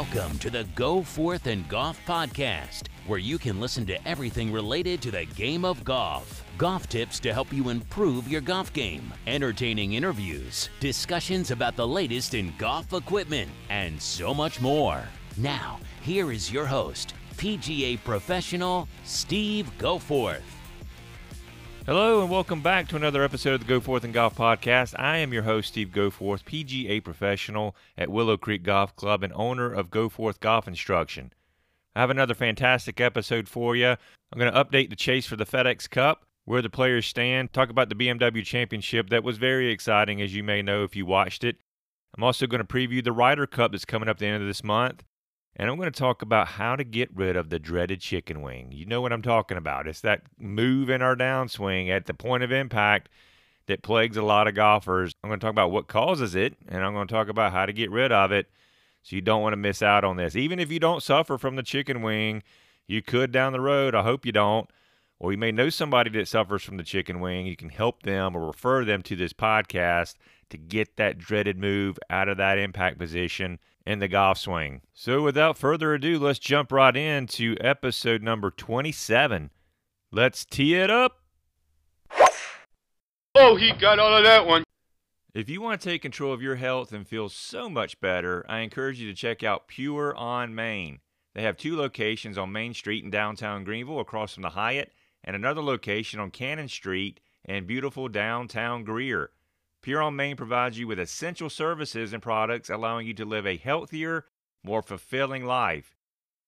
Welcome to the Go Forth and Golf Podcast, where you can listen to everything related to the game of golf. Golf tips to help you improve your golf game, entertaining interviews, discussions about the latest in golf equipment, and so much more. Now, here is your host, PGA professional Steve Goforth. Hello and welcome back to another episode of the Go Forth and Golf Podcast. I am your host, Steve Goforth, PGA professional at Willow Creek Golf Club and owner of Go Forth Golf Instruction. I have another fantastic episode for you. I'm going to update the chase for the FedEx Cup, where the players stand, talk about the BMW Championship that was very exciting, as you may know if you watched it. I'm also going to preview the Ryder Cup that's coming up the end of this month. And I'm going to talk about how to get rid of the dreaded chicken wing. You know what I'm talking about. It's that move in our downswing at the point of impact that plagues a lot of golfers. I'm going to talk about what causes it, and I'm going to talk about how to get rid of it so you don't want to miss out on this. Even if you don't suffer from the chicken wing, you could down the road. I hope you don't. Or you may know somebody that suffers from the chicken wing. You can help them or refer them to this podcast to get that dreaded move out of that impact position in the golf swing. So, without further ado, let's jump right into episode number 27. Let's tee it up. Oh, he got all of that one. If you want to take control of your health and feel so much better, I encourage you to check out Pure on Main. They have two locations on Main Street in downtown Greenville across from the Hyatt, and another location on Cannon Street in beautiful downtown Greer. Pure on Main provides you with essential services and products allowing you to live a healthier, more fulfilling life.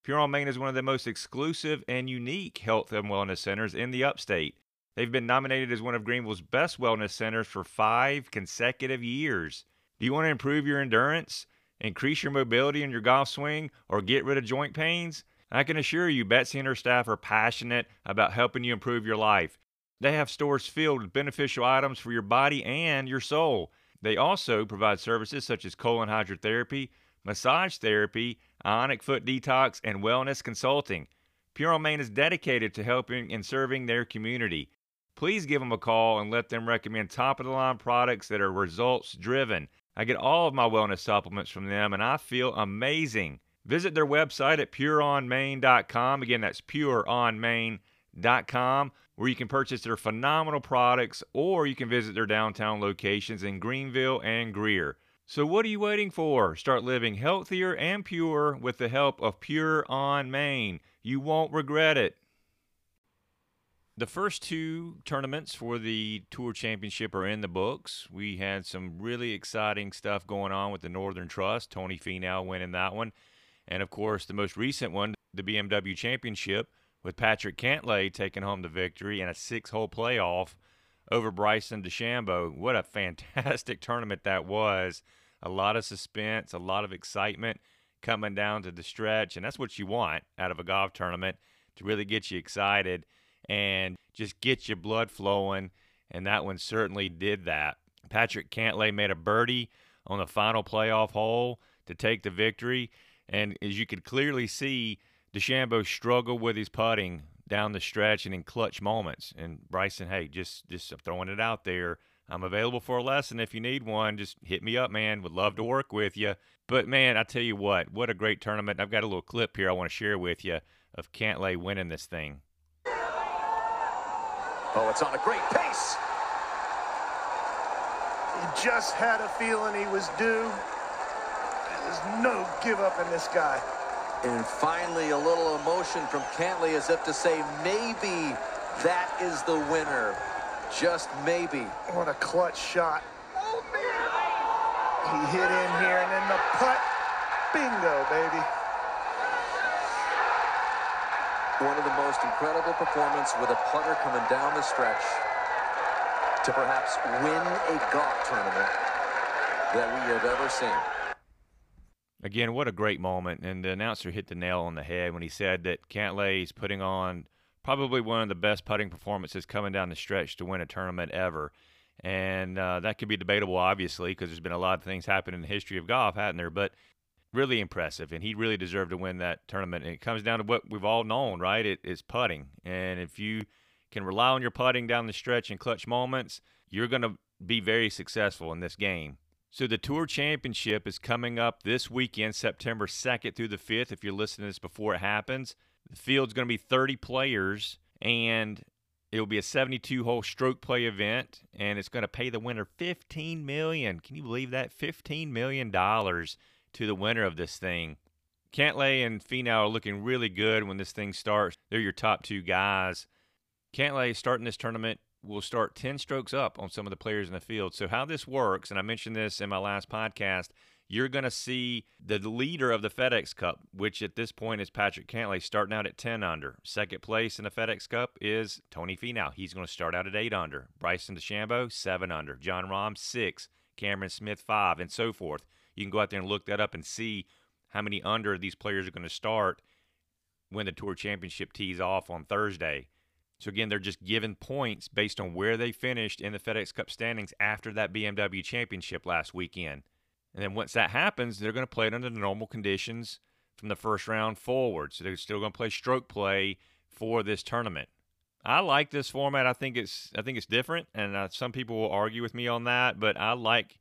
Pure on Main is one of the most exclusive and unique health and wellness centers in the upstate. They've been nominated as one of Greenville's best wellness centers for five consecutive years. Do you want to improve your endurance, increase your mobility in your golf swing, or get rid of joint pains? I can assure you, Betsy and her staff are passionate about helping you improve your life. They have stores filled with beneficial items for your body and your soul. They also provide services such as colon hydrotherapy, massage therapy, ionic foot detox, and wellness consulting. Pure on Main is dedicated to helping and serving their community. Please give them a call and let them recommend top of the line products that are results driven. I get all of my wellness supplements from them and I feel amazing. Visit their website at pureonmain.com. Again, that's pureonmain.com where you can purchase their phenomenal products or you can visit their downtown locations in Greenville and Greer. So, what are you waiting for? Start living healthier and pure with the help of Pure on Main. You won't regret it. The first two tournaments for the Tour Championship are in the books. We had some really exciting stuff going on with the Northern Trust, Tony Finau winning that one. And of course, the most recent one, the BMW Championship, with Patrick Cantlay taking home the victory in a six hole playoff over Bryson DeChambeau. What a fantastic tournament that was. A lot of suspense, a lot of excitement coming down to the stretch. And that's what you want out of a golf tournament to really get you excited and just get your blood flowing. And that one certainly did that. Patrick Cantlay made a birdie on the final playoff hole to take the victory. And as you could clearly see, DeChambeau struggled with his putting down the stretch and in clutch moments. And Bryson, hey, just just throwing it out there. I'm available for a lesson if you need one. Just hit me up, man. Would love to work with you. But man, I tell you what, what a great tournament. I've got a little clip here I want to share with you of Cantlay winning this thing. Oh, it's on a great pace. He just had a feeling he was due. There's no give up in this guy. And finally, a little emotion from Cantlay as if to say, maybe that is the winner. Just maybe. What a clutch shot. He hit in here, and then the putt. Bingo, baby. One of the most incredible performances with a putter coming down the stretch to perhaps win a golf tournament that we have ever seen. Again, what a great moment. And the announcer hit the nail on the head when he said that Cantlay is putting on probably one of the best putting performances coming down the stretch to win a tournament ever. And uh, that could be debatable, obviously, because there's been a lot of things happen in the history of golf, hasn't there? But really impressive. And he really deserved to win that tournament. And it comes down to what we've all known, right? It is putting. And if you can rely on your putting down the stretch in clutch moments, you're going to be very successful in this game. So the Tour Championship is coming up this weekend, September 2nd through the 5th. If you're listening to this before it happens, the field's going to be 30 players, and it will be a 72 hole stroke play event, and it's going to pay the winner 15 million. Can you believe that? 15 million dollars to the winner of this thing. Cantlay and Finau are looking really good when this thing starts. They're your top two guys. Cantlay starting this tournament will start 10 strokes up on some of the players in the field. So, how this works, and I mentioned this in my last podcast, you're going to see the leader of the FedEx Cup, which at this point is Patrick Cantlay, starting out at 10 under. Second place in the FedEx Cup is Tony Finau. He's going to start out at 8 under. Bryson DeChambeau, 7 under. Jon Rahm, 6. Cameron Smith, 5, and so forth. You can go out there and look that up and see how many under these players are going to start when the Tour Championship tees off on Thursday. So again, they're just given points based on where they finished in the FedEx Cup standings after that BMW Championship last weekend. And then once that happens, they're going to play it under the normal conditions from the first round forward. So they're still going to play stroke play for this tournament. I like this format. I think it's I think it's different, and uh, some people will argue with me on that. But I like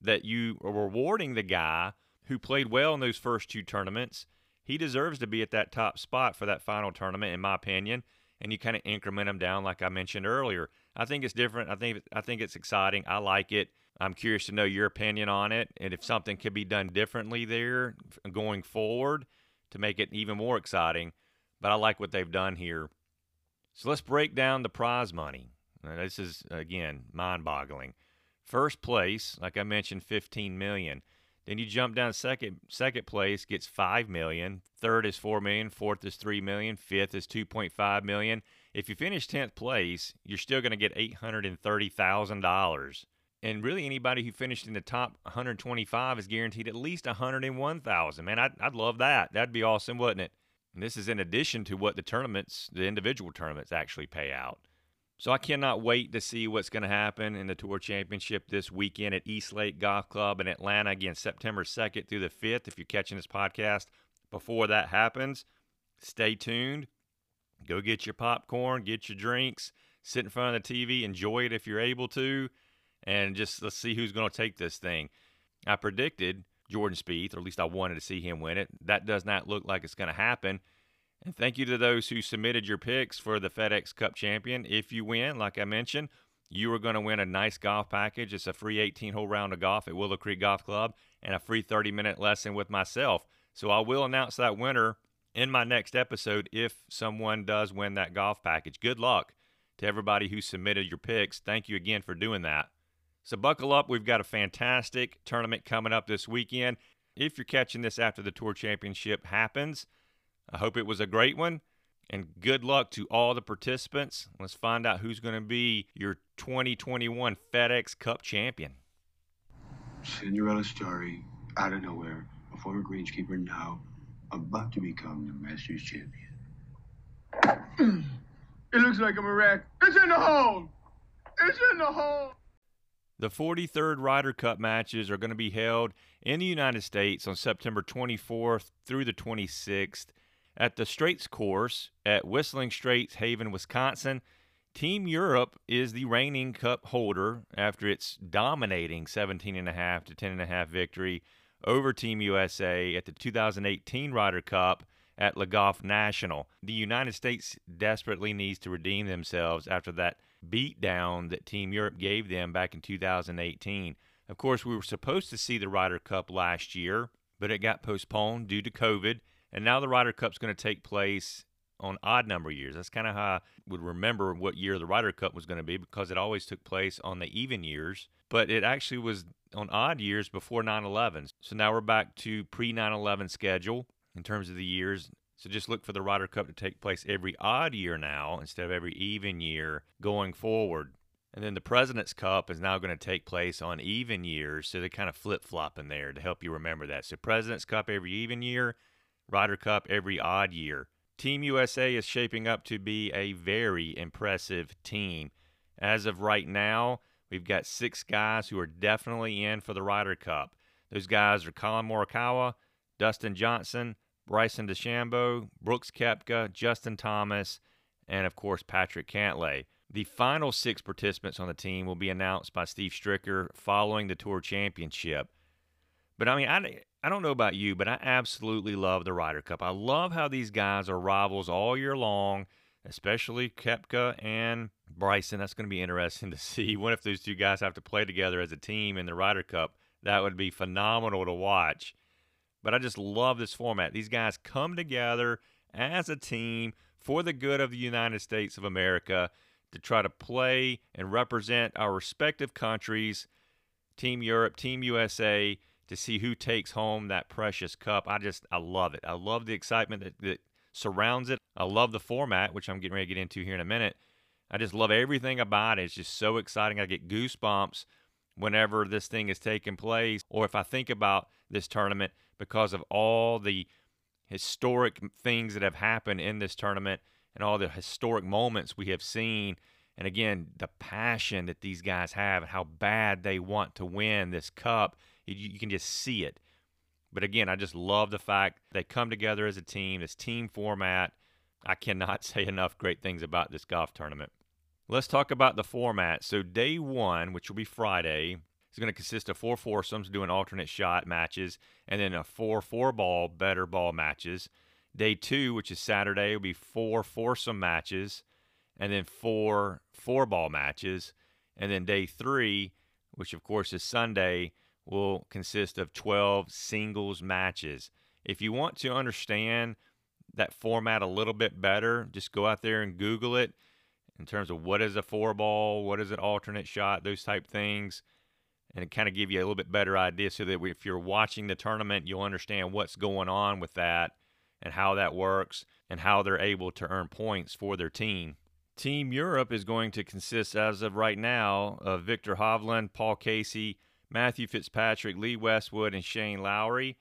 that you are rewarding the guy who played well in those first two tournaments. He deserves to be at that top spot for that final tournament, in my opinion. And you kind of increment them down, like I mentioned earlier. I think it's different. I think I think it's exciting. I like it. I'm curious to know your opinion on it, and if something could be done differently there going forward to make it even more exciting. But I like what they've done here. So let's break down the prize money. Now, this is again mind-boggling. First place, like I mentioned, 15 million. Then you jump down second second place gets 5 million, third is 4 million, fourth is 3 million, fifth is 2.5 million. If you finish 10th place, you're still going to get $830,000. And really anybody who finished in the top 125 is guaranteed at least 101,000. Man, I'd, I'd love that. That'd be awesome, wouldn't it? And this is in addition to what the tournaments, the individual tournaments actually pay out. So I cannot wait to see what's going to happen in the Tour Championship this weekend at East Lake Golf Club in Atlanta again, September 2nd through the 5th. If you're catching this podcast before that happens, stay tuned. Go get your popcorn, get your drinks, sit in front of the TV, enjoy it if you're able to, and just let's see who's going to take this thing. I predicted Jordan Spieth, or at least I wanted to see him win it. That does not look like it's going to happen. And thank you to those who submitted your picks for the FedEx Cup champion. If you win, like I mentioned, you are going to win a nice golf package. It's a free 18 hole round of golf at Willow Creek Golf Club and a free 30 minute lesson with myself. So I will announce that winner in my next episode if someone does win that golf package. Good luck to everybody who submitted your picks. Thank you again for doing that. So buckle up. We've got a fantastic tournament coming up this weekend. If you're catching this after the Tour Championship happens, I hope it was a great one. And good luck to all the participants. Let's find out who's going to be your 2021 FedEx Cup champion. Cinderella story, out of nowhere, a former greenskeeper now about to become the Masters champion. It looks like I'm a wreck. It's in the hole! It's in the hole! The 43rd Ryder Cup matches are going to be held in the United States on September 24th through the 26th at the Straits course at Whistling Straits Haven, Wisconsin. Team Europe is the reigning cup holder after its dominating 17.5 to 10.5 victory over Team USA at the 2018 Ryder Cup at Le Golf National. The United States desperately needs to redeem themselves after that beatdown that Team Europe gave them back in 2018. Of course, we were supposed to see the Ryder Cup last year, but it got postponed due to COVID. And now the Ryder Cup's going to take place on odd number years. That's kind of how I would remember what year the Ryder Cup was going to be because it always took place on the even years, but it actually was on odd years before 9 11. So now we're back to pre 9 11 schedule in terms of the years. So just look for the Ryder Cup to take place every odd year now instead of every even year going forward. And then the President's Cup is now going to take place on even years. So they're kind of flip flopping there to help you remember that. So President's Cup every even year, Ryder Cup every odd year. Team USA is shaping up to be a very impressive team. As of right now, we've got six guys who are definitely in for the Ryder Cup. Those guys are Collin Morikawa, Dustin Johnson, Bryson DeChambeau, Brooks Koepka, Justin Thomas, and of course Patrick Cantlay. The final six participants on the team will be announced by Steve Stricker following the Tour Championship. But I mean, I, I don't know about you, but I absolutely love the Ryder Cup. I love how these guys are rivals all year long, especially Koepka and Bryson. That's going to be interesting to see. What if those two guys have to play together as a team in the Ryder Cup? That would be phenomenal to watch. But I just love this format. These guys come together as a team for the good of the United States of America to try to play and represent our respective countries, Team Europe, Team USA, to see who takes home that precious cup. I just, I love it. I love the excitement that, that surrounds it. I love the format, which I'm getting ready to get into here in a minute. I just love everything about it. It's just so exciting. I get goosebumps whenever this thing is taking place, or if I think about this tournament because of all the historic things that have happened in this tournament and all the historic moments we have seen. And again, the passion that these guys have and how bad they want to win this cup, you, can just see it. But again, I just love the fact they come together as a team, this team format. I cannot say enough great things about this golf tournament. Let's talk about the format. So, day one, which will be Friday, is going to consist of four foursomes doing alternate shot matches and then a four four ball better ball matches. Day two, which is Saturday, will be four foursome matches and then four four ball matches. And then day three, which of course is Sunday, will consist of 12 singles matches. If you want to understand that format a little bit better, just go out there and Google it in terms of what is a four ball, what is an alternate shot, those type things and kind of give you a little bit better idea so that if you're watching the tournament, you'll understand what's going on with that and how that works and how they're able to earn points for their team. Team Europe is going to consist, as of right now, of Viktor Hovland, Paul Casey, Matthew Fitzpatrick, Lee Westwood, and Shane Lowry.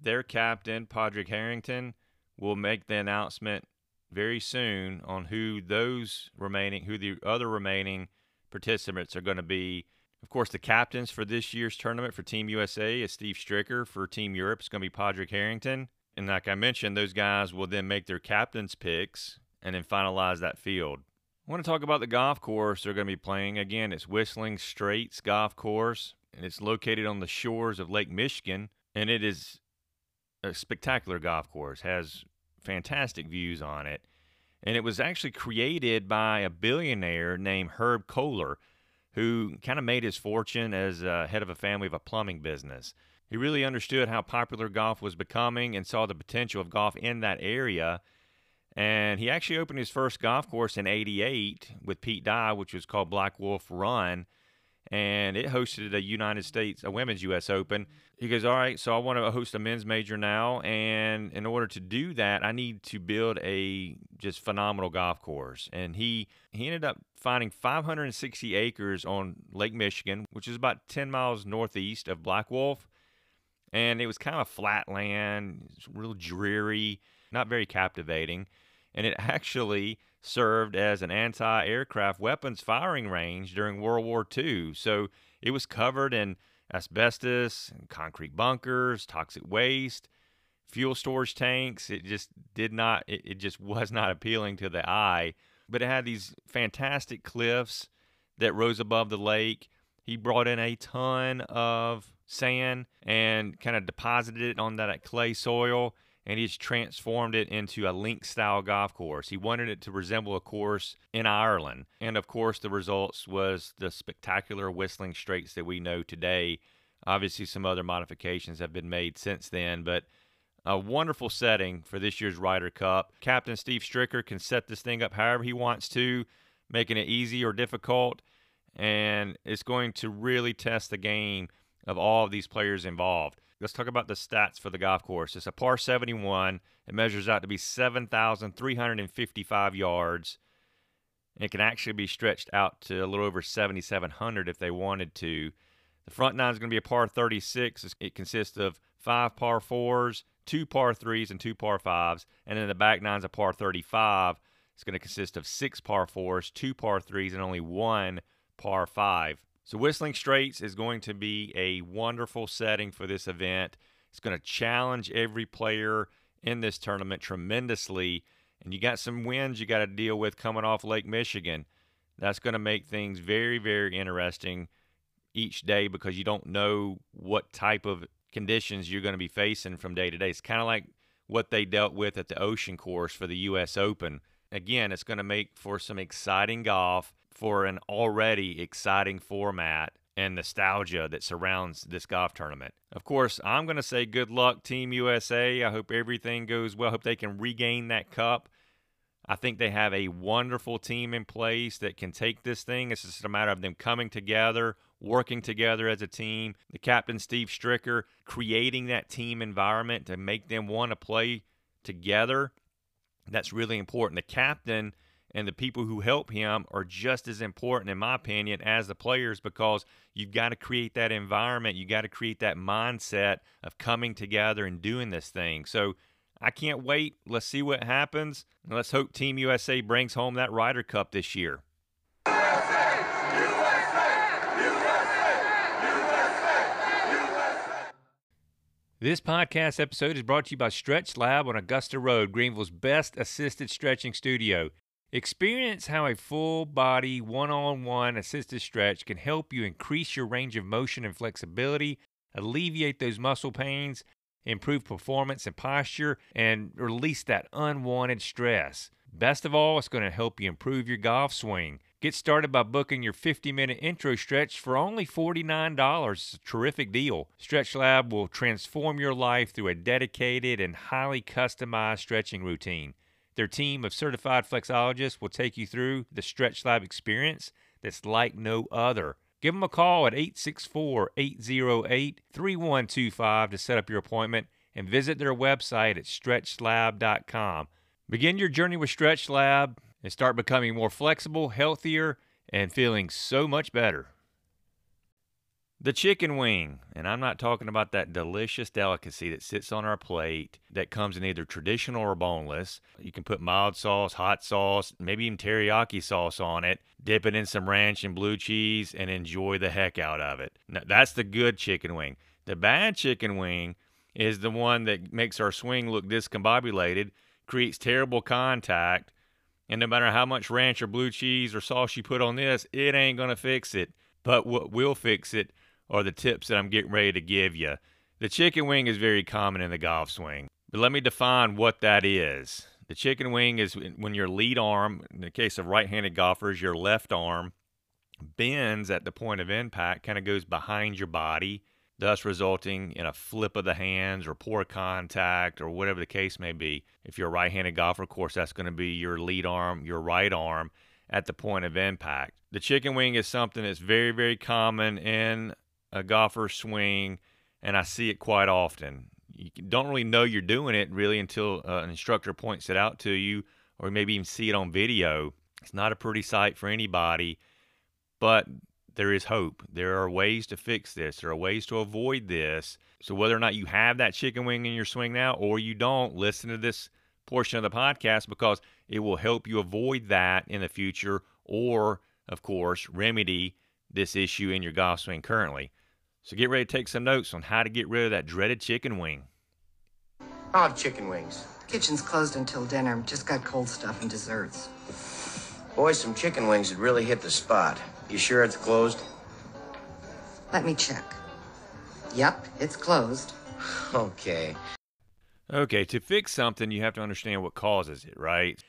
Their captain, Padraig Harrington, will make the announcement very soon on who those remaining, who the other remaining participants are going to be of course, the captains for this year's tournament for Team USA is Steve Stricker. For Team Europe, it's going to be Padraig Harrington. And like I mentioned, those guys will then make their captain's picks and then finalize that field. I want to talk about the golf course they're going to be playing. Again, it's Whistling Straits Golf Course, and it's located on the shores of Lake Michigan. And it is a spectacular golf course, has fantastic views on it. And it was actually created by a billionaire named Herb Kohler who kind of made his fortune as head of a family of a plumbing business. He really understood how popular golf was becoming and saw the potential of golf in that area. And he actually opened his first golf course in 88 with Pete Dye, which was called Black Wolf Run and it hosted a United States, a women's U.S. Open. He goes, all right, so I want to host a men's major now, and in order to do that, I need to build a just phenomenal golf course. And he he ended up finding 560 acres on Lake Michigan, which is about 10 miles northeast of Black Wolf, and it was kind of flat land, real dreary, not very captivating, and it actually served as an anti aircraft weapons firing range during World War II. So it was covered in asbestos, and concrete bunkers, toxic waste, fuel storage tanks. It just did not, it, it just was not appealing to the eye. But it had these fantastic cliffs that rose above the lake. He brought in a ton of sand and kind of deposited it on that clay soil and he's transformed it into a link style golf course. He wanted it to resemble a course in Ireland. And of course, the results was the spectacular Whistling Straits that we know today. Obviously, some other modifications have been made since then, but a wonderful setting for this year's Ryder Cup. Captain Steve Stricker can set this thing up however he wants to, making it easy or difficult, and it's going to really test the game of all of these players involved. Let's talk about the stats for the golf course. It's a par 71. It measures out to be 7,355 yards. It can actually be stretched out to a little over 7,700 if they wanted to. The front nine is going to be a par 36. It consists of five par fours, two par threes, and two par fives. And then the back nine is a par 35. It's going to consist of six par fours, two par threes, and only one par five. So, Whistling Straits is going to be a wonderful setting for this event. It's going to challenge every player in this tournament tremendously. And you got some wins you got to deal with coming off Lake Michigan. That's going to make things very, very interesting each day because you don't know what type of conditions you're going to be facing from day to day. It's kind of like what they dealt with at the ocean course for the U.S. Open. Again, it's going to make for some exciting golf for an already exciting format and nostalgia that surrounds this golf tournament. Of course, I'm going to say good luck, Team USA. I hope everything goes well. I hope they can regain that cup. I think they have a wonderful team in place that can take this thing. It's just a matter of them coming together, working together as a team. The captain, Steve Stricker, creating that team environment to make them want to play together. That's really important. The captain and the people who help him are just as important, in my opinion, as the players because you've got to create that environment. You've got to create that mindset of coming together and doing this thing. So I can't wait. Let's see what happens. Let's hope Team USA brings home that Ryder Cup this year. This podcast episode is brought to you by Stretch Lab on Augusta Road, Greenville's best assisted stretching studio. Experience how a full body, one on one assisted stretch can help you increase your range of motion and flexibility, alleviate those muscle pains, improve performance and posture, and release that unwanted stress. Best of all, it's going to help you improve your golf swing. Get started by booking your 50 minute intro stretch for only $49. It's a terrific deal. Stretch Lab will transform your life through a dedicated and highly customized stretching routine. Their team of certified flexologists will take you through the Stretch Lab experience that's like no other. Give them a call at 864 808 3125 to set up your appointment and visit their website at stretchlab.com. Begin your journey with Stretch Lab and start becoming more flexible, healthier, and feeling so much better. The chicken wing, and I'm not talking about that delicious delicacy that sits on our plate that comes in either traditional or boneless. You can put mild sauce, hot sauce, maybe even teriyaki sauce on it, dip it in some ranch and blue cheese, and enjoy the heck out of it. Now, that's the good chicken wing. The bad chicken wing is the one that makes our swing look discombobulated, creates terrible contact, and no matter how much ranch or blue cheese or sauce you put on this, it ain't going to fix it. But what will fix it are the tips that I'm getting ready to give you. The chicken wing is very common in the golf swing, but let me define what that is. The chicken wing is when your lead arm, in the case of right handed golfers, your left arm bends at the point of impact, kind of goes behind your body, thus resulting in a flip of the hands or poor contact or whatever the case may be. If you're a right handed golfer, of course, that's going to be your lead arm, your right arm at the point of impact. The chicken wing is something that's very, very common in a golfer swing, and I see it quite often. You don't really know you're doing it really until uh, an instructor points it out to you, or maybe even see it on video. It's not a pretty sight for anybody, but there is hope. There are ways to fix this. There are ways to avoid this. So whether or not you have that chicken wing in your swing now or you don't, listen to this portion of the podcast because it will help you avoid that in the future or, of course, remedy this issue in your golf swing currently. So get ready to take some notes on how to get rid of that dreaded chicken wing. I'll have chicken wings. Kitchen's closed until dinner. Just got cold stuff and desserts. Boy, some chicken wings would really hit the spot. You sure it's closed? Let me check. Yep, it's closed. Okay. Okay, to fix something, you have to understand what causes it, right?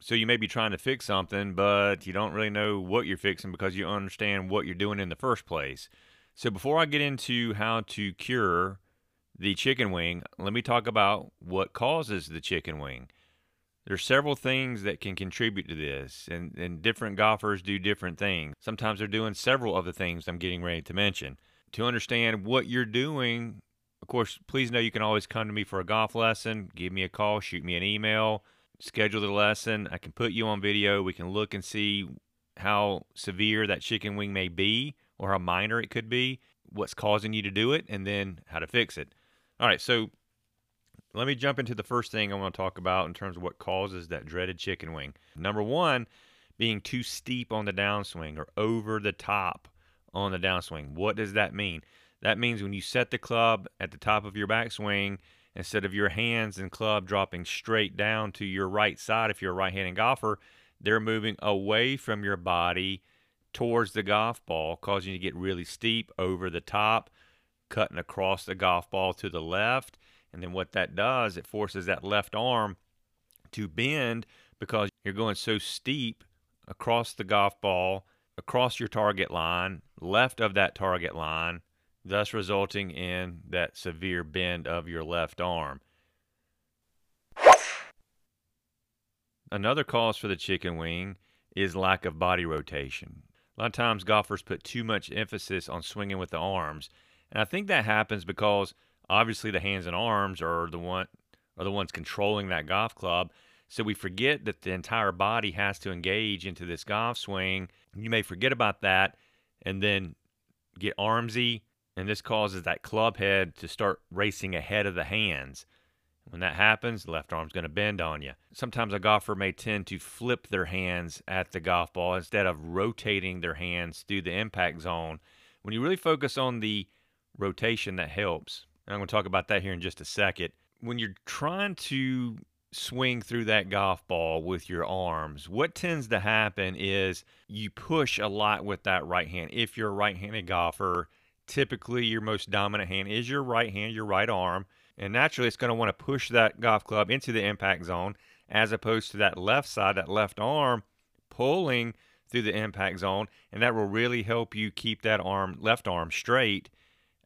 So you may be trying to fix something, but you don't really know what you're fixing because you understand what you're doing in the first place. So before I get into how to cure the chicken wing, let me talk about what causes the chicken wing. There's several things that can contribute to this, and, and different golfers do different things. Sometimes they're doing several of the things I'm getting ready to mention. To understand what you're doing, of course, please know you can always come to me for a golf lesson. Give me a call, shoot me an email, schedule the lesson. I can put you on video. We can look and see how severe that chicken wing may be or how minor it could be, what's causing you to do it, and then how to fix it. All right, so let me jump into the first thing I want to talk about in terms of what causes that dreaded chicken wing. Number one, being too steep on the downswing or over the top on the downswing. What does that mean? That means when you set the club at the top of your backswing, instead of your hands and club dropping straight down to your right side if you're a right handed golfer, they're moving away from your body towards the golf ball, causing you to get really steep over the top, cutting across the golf ball to the left. And then what that does, it forces that left arm to bend because you're going so steep across the golf ball, across your target line, left of that target line, thus resulting in that severe bend of your left arm. Another cause for the chicken wing is lack of body rotation. A lot of times golfers put too much emphasis on swinging with the arms, and I think that happens because obviously the hands and arms are the one are the ones controlling that golf club. So we forget that the entire body has to engage into this golf swing. You may forget about that and then get armsy, and this causes that club head to start racing ahead of the hands. When that happens, the left arm's going to bend on you. Sometimes a golfer may tend to flip their hands at the golf ball instead of rotating their hands through the impact zone. When you really focus on the rotation, that helps. And I'm going to talk about that here in just a second. When you're trying to swing through that golf ball with your arms, what tends to happen is you push a lot with that right hand. If you're a right handed golfer, typically your most dominant hand is your right hand, your right arm. And naturally, it's going to want to push that golf club into the impact zone as opposed to that left side, that left arm pulling through the impact zone. And that will really help you keep that arm, left arm, straight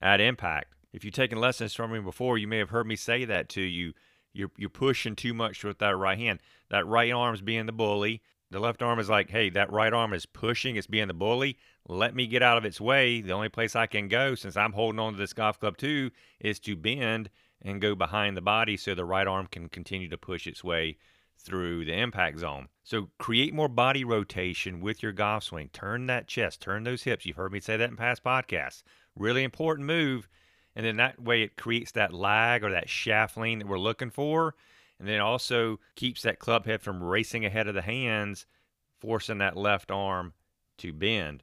at impact. If you've taken lessons from me before, you may have heard me say that to you. You're, you're pushing too much with that right hand. That right arm's being the bully. The left arm is like, hey, that right arm is pushing, it's being the bully. Let me get out of its way. The only place I can go, since I'm holding on to this golf club too, is to bend and go behind the body so the right arm can continue to push its way through the impact zone. So create more body rotation with your golf swing. Turn that chest, turn those hips. You've heard me say that in past podcasts. Really important move. And then that way it creates that lag or that shaft lean that we're looking for. And then also keeps that club head from racing ahead of the hands, forcing that left arm to bend.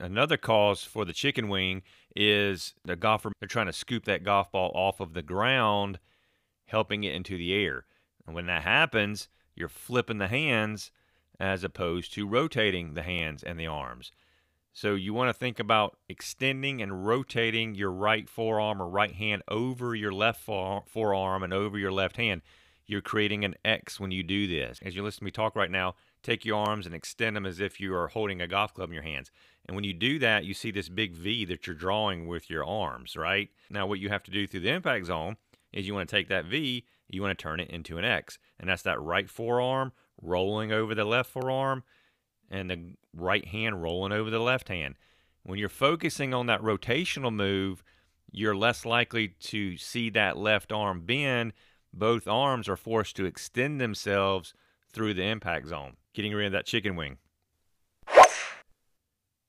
Another cause for the chicken wing is the golfer, they're trying to scoop that golf ball off of the ground, helping it into the air. And when that happens, you're flipping the hands as opposed to rotating the hands and the arms. So you want to think about extending and rotating your right forearm or right hand over your left forearm and over your left hand. You're creating an X when you do this. As you listen to me talk right now, take your arms and extend them as if you are holding a golf club in your hands. And when you do that, you see this big V that you're drawing with your arms, right? Now, what you have to do through the impact zone is you want to take that V, you want to turn it into an X. And that's that right forearm rolling over the left forearm and the right hand rolling over the left hand. When you're focusing on that rotational move, you're less likely to see that left arm bend. Both arms are forced to extend themselves through the impact zone, getting rid of that chicken wing.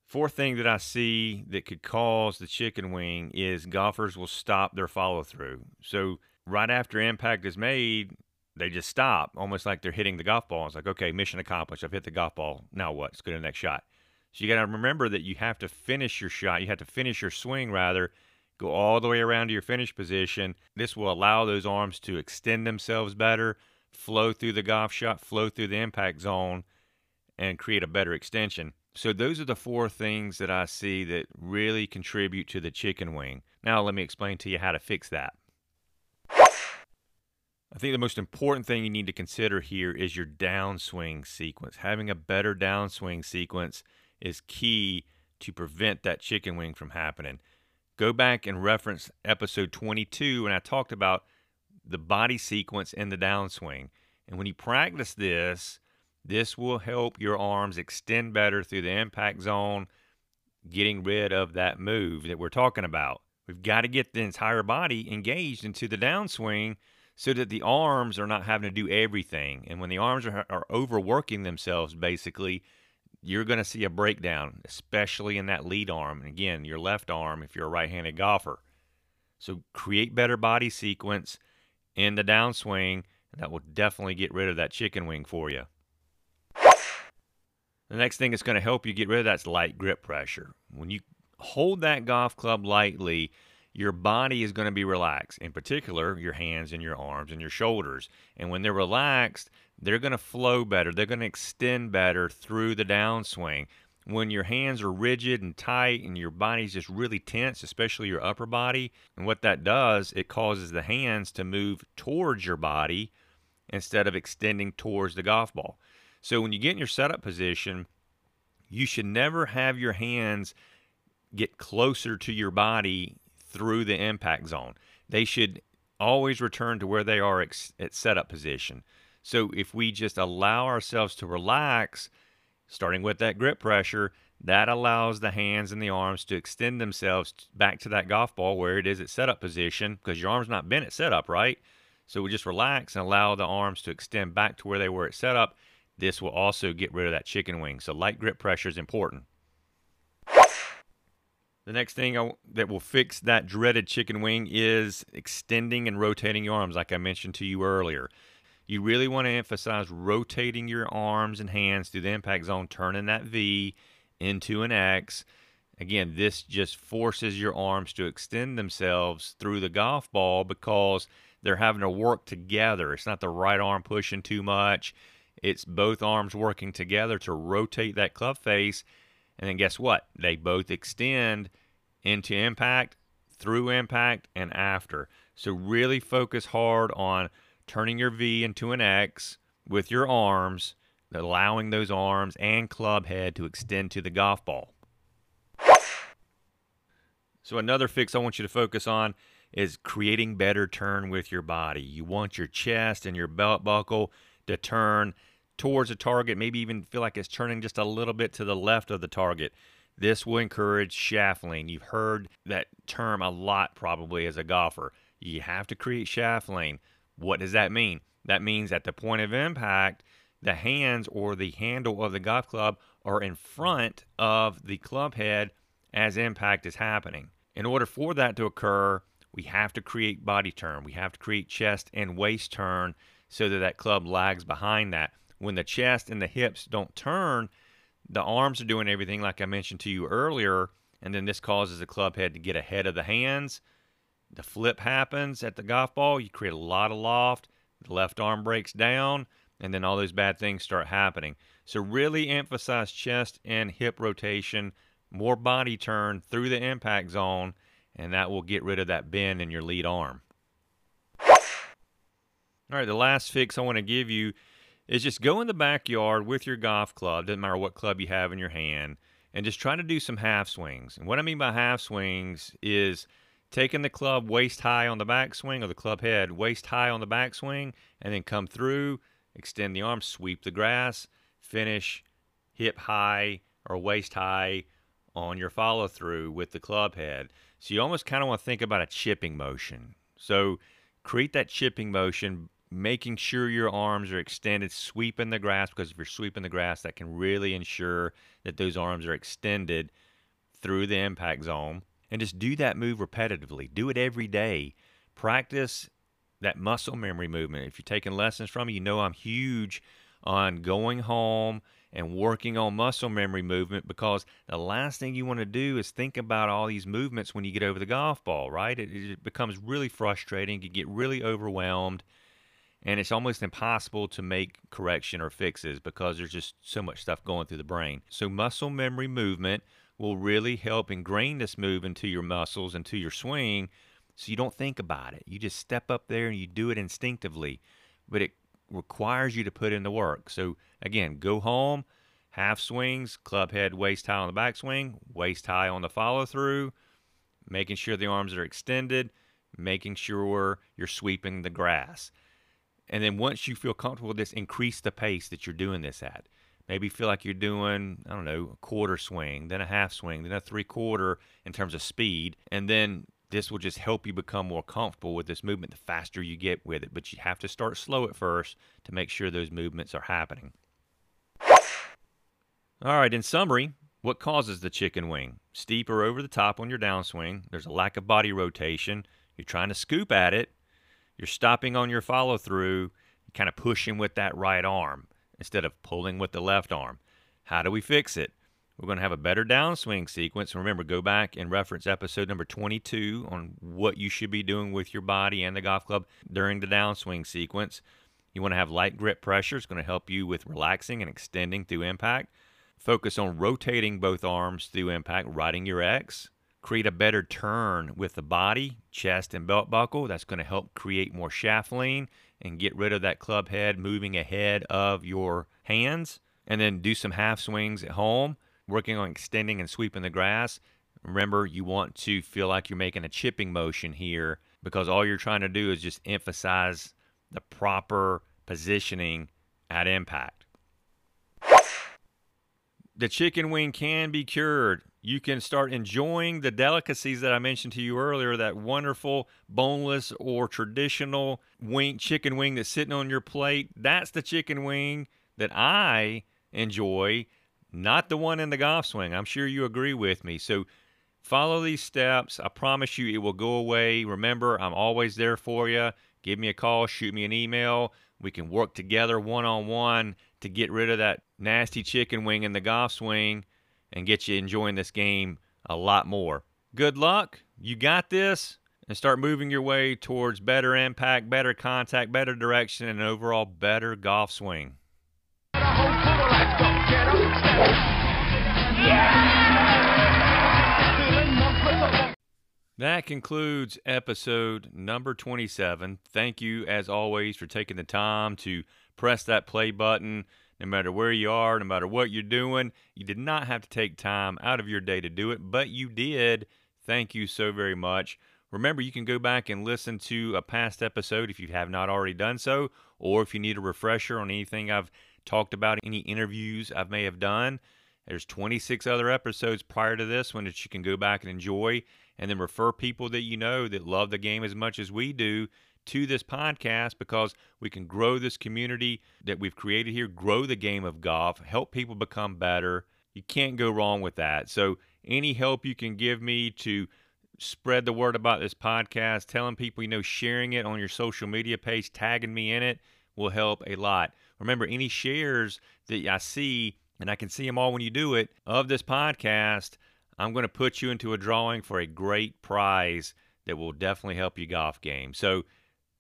Fourth thing that I see that could cause the chicken wing is golfers will stop their follow through. So, right after impact is made, they just stop, almost like they're hitting the golf ball. It's like, okay, mission accomplished. I've hit the golf ball. Now what? Let's go to the next shot. So, you got to remember that you have to finish your shot. You have to finish your swing, rather, go all the way around to your finish position. This will allow those arms to extend themselves better, flow through the golf shot, flow through the impact zone, and create a better extension. So those are the four things that I see that really contribute to the chicken wing. Now let me explain to you how to fix that. I think the most important thing you need to consider here is your downswing sequence. Having a better downswing sequence is key to prevent that chicken wing from happening. Go back and reference episode 22 when I talked about the body sequence and the downswing. And when you practice this, this will help your arms extend better through the impact zone, getting rid of that move that we're talking about. We've got to get the entire body engaged into the downswing so that the arms are not having to do everything. And when the arms are, are overworking themselves, basically, you're going to see a breakdown, especially in that lead arm. And again, your left arm if you're a right handed golfer. So create better body sequence in the downswing, and that will definitely get rid of that chicken wing for you. The next thing that's going to help you get rid of that's light grip pressure. When you hold that golf club lightly, your body is going to be relaxed, in particular, your hands and your arms and your shoulders. And when they're relaxed, they're going to flow better. They're going to extend better through the downswing. When your hands are rigid and tight and your body's just really tense, especially your upper body, and what that does, it causes the hands to move towards your body instead of extending towards the golf ball. So when you get in your setup position, you should never have your hands get closer to your body through the impact zone. They should always return to where they are at setup position. So if we just allow ourselves to relax, starting with that grip pressure, that allows the hands and the arms to extend themselves back to that golf ball where it is at setup position because your arm's not bent at setup, right? So we just relax and allow the arms to extend back to where they were at setup. This will also get rid of that chicken wing. So light grip pressure is important. The next thing I, that will fix that dreaded chicken wing is extending and rotating your arms, like I mentioned to you earlier. You really want to emphasize rotating your arms and hands through the impact zone, turning that V into an X. Again, this just forces your arms to extend themselves through the golf ball because they're having to work together. It's not the right arm pushing too much, it's both arms working together to rotate that club face and then guess what? They both extend into impact, through impact, and after. So really focus hard on turning your V into an X with your arms, allowing those arms and club head to extend to the golf ball. So another fix I want you to focus on is creating better turn with your body. You want your chest and your belt buckle to turn towards the target, maybe even feel like it's turning just a little bit to the left of the target. This will encourage shaft lean. You've heard that term a lot probably as a golfer. You have to create shaft lean. What does that mean? That means at the point of impact, the hands or the handle of the golf club are in front of the club head as impact is happening. In order for that to occur, we have to create body turn. We have to create chest and waist turn so that that club lags behind that when the chest and the hips don't turn, the arms are doing everything like I mentioned to you earlier, and then this causes the club head to get ahead of the hands. The flip happens at the golf ball, you create a lot of loft, the left arm breaks down, and then all those bad things start happening. So really emphasize chest and hip rotation, more body turn through the impact zone, and that will get rid of that bend in your lead arm. All right, the last fix I want to give you is just go in the backyard with your golf club, doesn't matter what club you have in your hand, and just try to do some half swings. And what I mean by half swings is taking the club waist high on the backswing or the club head waist high on the backswing, and then come through, extend the arm, sweep the grass, finish hip high or waist high on your follow through with the club head. So you almost kind of want to think about a chipping motion. So create that chipping motion making sure your arms are extended, sweeping the grass, because if you're sweeping the grass, that can really ensure that those arms are extended through the impact zone. And just do that move repetitively. Do it every day. Practice that muscle memory movement. If you're taking lessons from me, you know I'm huge on going home and working on muscle memory movement because the last thing you want to do is think about all these movements when you get over the golf ball, right? It, it becomes really frustrating. You get really overwhelmed and it's almost impossible to make correction or fixes because there's just so much stuff going through the brain. So muscle memory movement will really help ingrain this move into your muscles into your swing so you don't think about it. You just step up there and you do it instinctively, but it requires you to put in the work. So again, go home, half swings, club head waist high on the backswing, waist high on the follow through, making sure the arms are extended, making sure you're sweeping the grass. And then once you feel comfortable with this, increase the pace that you're doing this at. Maybe feel like you're doing, I don't know, a quarter swing, then a half swing, then a three quarter in terms of speed. And then this will just help you become more comfortable with this movement the faster you get with it. But you have to start slow at first to make sure those movements are happening. All right, in summary, what causes the chicken wing? Steep or over the top on your downswing. There's a lack of body rotation. You're trying to scoop at it you're stopping on your follow through, kind of pushing with that right arm instead of pulling with the left arm. How do we fix it? We're going to have a better downswing sequence. Remember, go back and reference episode number 22 on what you should be doing with your body and the golf club during the downswing sequence. You want to have light grip pressure. It's going to help you with relaxing and extending through impact. Focus on rotating both arms through impact, riding your X. Create a better turn with the body, chest, and belt buckle. That's going to help create more shaft lean and get rid of that club head moving ahead of your hands. And then do some half swings at home, working on extending and sweeping the grass. Remember, you want to feel like you're making a chipping motion here because all you're trying to do is just emphasize the proper positioning at impact. The chicken wing can be cured. You can start enjoying the delicacies that I mentioned to you earlier that wonderful boneless or traditional wing chicken wing that's sitting on your plate. That's the chicken wing that I enjoy, not the one in the golf swing. I'm sure you agree with me. So follow these steps. I promise you it will go away. Remember, I'm always there for you. Give me a call, shoot me an email. We can work together one on one to get rid of that nasty chicken wing in the golf swing and get you enjoying this game a lot more. Good luck. You got this. And start moving your way towards better impact, better contact, better direction, and overall better golf swing. That concludes episode number 27. Thank you, as always, for taking the time to press that play button. No matter where you are, no matter what you're doing, you did not have to take time out of your day to do it, but you did. Thank you so very much. Remember, you can go back and listen to a past episode if you have not already done so, or if you need a refresher on anything I've talked about, any interviews I may have done. There's 26 other episodes prior to this one that you can go back and enjoy and then refer people that you know that love the game as much as we do to this podcast because we can grow this community that we've created here, grow the game of golf, help people become better. You can't go wrong with that. So, any help you can give me to spread the word about this podcast, telling people, you know, sharing it on your social media page, tagging me in it will help a lot. Remember, any shares that I see, and I can see them all when you do it, of this podcast, I'm going to put you into a drawing for a great prize that will definitely help your golf game. So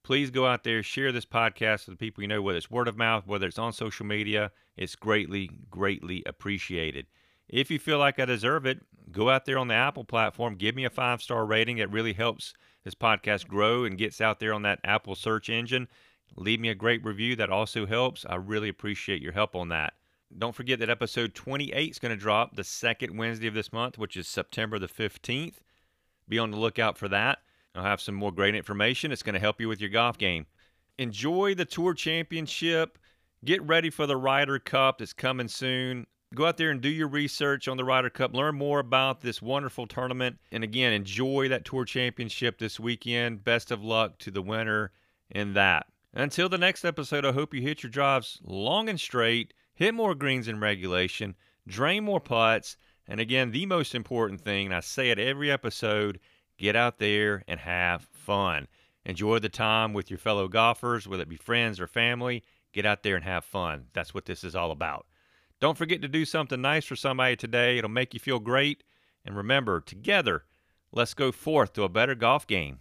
please go out there, share this podcast with the people you know, whether it's word of mouth, whether it's on social media. It's greatly, greatly appreciated. If you feel like I deserve it, go out there on the Apple platform, give me a five star rating. It really helps this podcast grow and gets out there on that Apple search engine. Leave me a great review. That also helps. I really appreciate your help on that. Don't forget that episode 28 is going to drop the second Wednesday of this month, which is September the 15th. Be on the lookout for that. I'll have some more great information. It's going to help you with your golf game. Enjoy the Tour Championship. Get ready for the Ryder Cup that's coming soon. Go out there and do your research on the Ryder Cup. Learn more about this wonderful tournament. And again, enjoy that Tour Championship this weekend. Best of luck to the winner in that. Until the next episode, I hope you hit your drives long and straight hit more greens in regulation, drain more putts, and again, the most important thing, and I say it every episode, get out there and have fun. Enjoy the time with your fellow golfers, whether it be friends or family. Get out there and have fun. That's what this is all about. Don't forget to do something nice for somebody today. It'll make you feel great. And remember, together, let's go forth to a better golf game.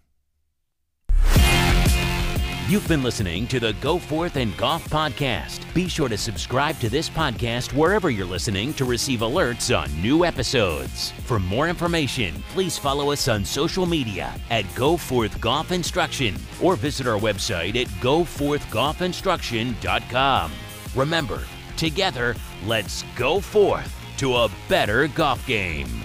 You've been listening to the Go Forth and Golf Podcast. Be sure to subscribe to this podcast wherever you're listening to receive alerts on new episodes. For more information, please follow us on social media at Go Forth Golf Instruction or visit our website at goforthgolfinstruction.com. Remember, together, let's go forth to a better golf game.